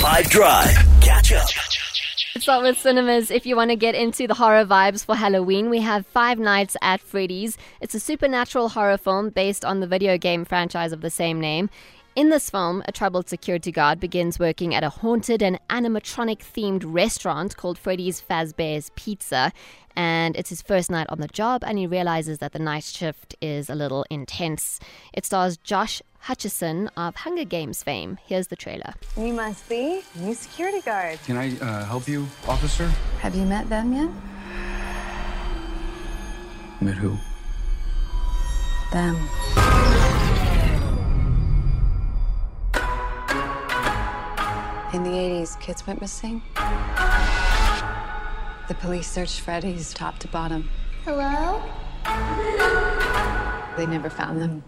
5 Drive. Catch up. Start with cinemas. If you want to get into the horror vibes for Halloween, we have Five Nights at Freddy's. It's a supernatural horror film based on the video game franchise of the same name. In this film, a troubled security guard begins working at a haunted and animatronic themed restaurant called Freddy's Fazbear's Pizza. And it's his first night on the job, and he realizes that the night shift is a little intense. It stars Josh Hutcherson of Hunger Games fame. Here's the trailer. You must be new security guard. Can I uh, help you, officer? Have you met them yet? Met who? Them. In the 80s, kids went missing. The police searched Freddy's top to bottom. Hello? They never found them.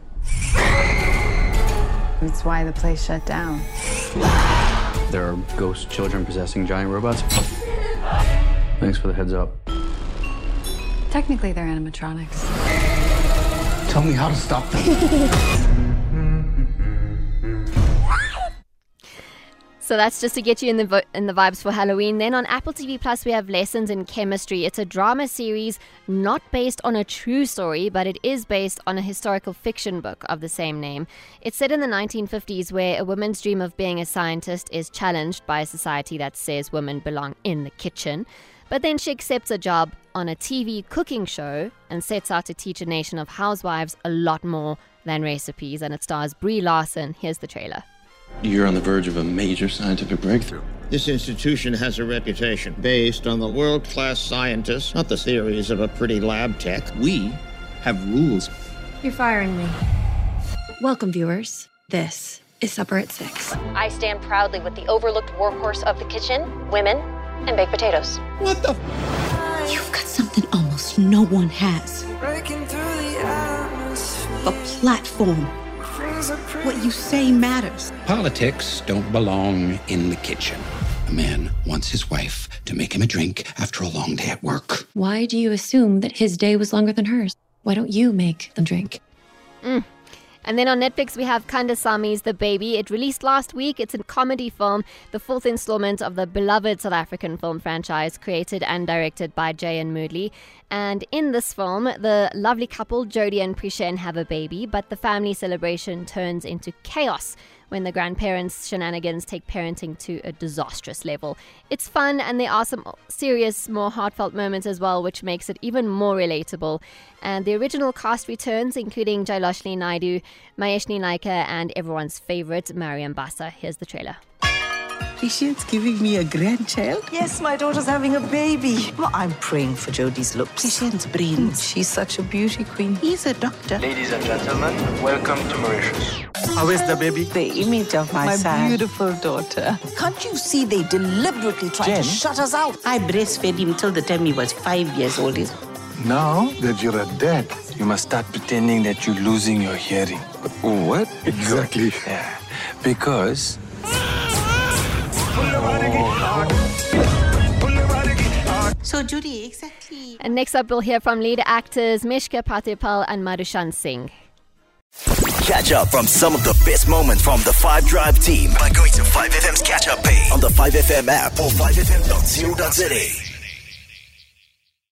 It's why the place shut down. There are ghost children possessing giant robots. Thanks for the heads up. Technically, they're animatronics. Tell me how to stop them. So that's just to get you in the vo- in the vibes for Halloween. Then on Apple TV Plus we have Lessons in Chemistry. It's a drama series not based on a true story, but it is based on a historical fiction book of the same name. It's set in the 1950s where a woman's dream of being a scientist is challenged by a society that says women belong in the kitchen. But then she accepts a job on a TV cooking show and sets out to teach a nation of housewives a lot more than recipes and it stars Brie Larson. Here's the trailer. You're on the verge of a major scientific breakthrough. This institution has a reputation based on the world class scientists, not the theories of a pretty lab tech. We have rules. You're firing me. Welcome, viewers. This is Supper at 6. I stand proudly with the overlooked workhorse of the kitchen, women, and baked potatoes. What the? You've got something almost no one has. Breaking through the out a platform. What you say matters. Politics don't belong in the kitchen. A man wants his wife to make him a drink after a long day at work. Why do you assume that his day was longer than hers? Why don't you make them drink? Mm. And then on Netflix, we have Kandasamys The Baby. It released last week. It's a comedy film, the fourth installment of the beloved South African film franchise, created and directed by Jayan Moodley. And in this film, the lovely couple, Jodie and Prishen, have a baby, but the family celebration turns into chaos when the grandparents' shenanigans take parenting to a disastrous level. It's fun, and there are some serious, more heartfelt moments as well, which makes it even more relatable. And the original cast returns, including Jailoshini Naidoo, Maeshni Naicker, and everyone's favorite, Mariam Bassa. Here's the trailer. Prishen's giving me a grandchild. Yes, my daughter's having a baby. Well, I'm praying for Jodie's looks. Prishen's brains. She's such a beauty queen. He's a doctor. Ladies and gentlemen, welcome to Mauritius. How is the baby? The image of my, My son. beautiful daughter. Can't you see they deliberately try Jen? to shut us out? I breastfed him till the time he was five years old. Now that you're a dad, you must start pretending that you're losing your hearing. What? Exactly. Yeah. Because. So, Judy, exactly. And next up, we'll hear from lead actors Mishqah Parthiephal and Madhushan Singh. Catch up from some of the best moments from the 5 Drive team by going to 5FM's catch up page on the 5FM app or 5FM.co.za.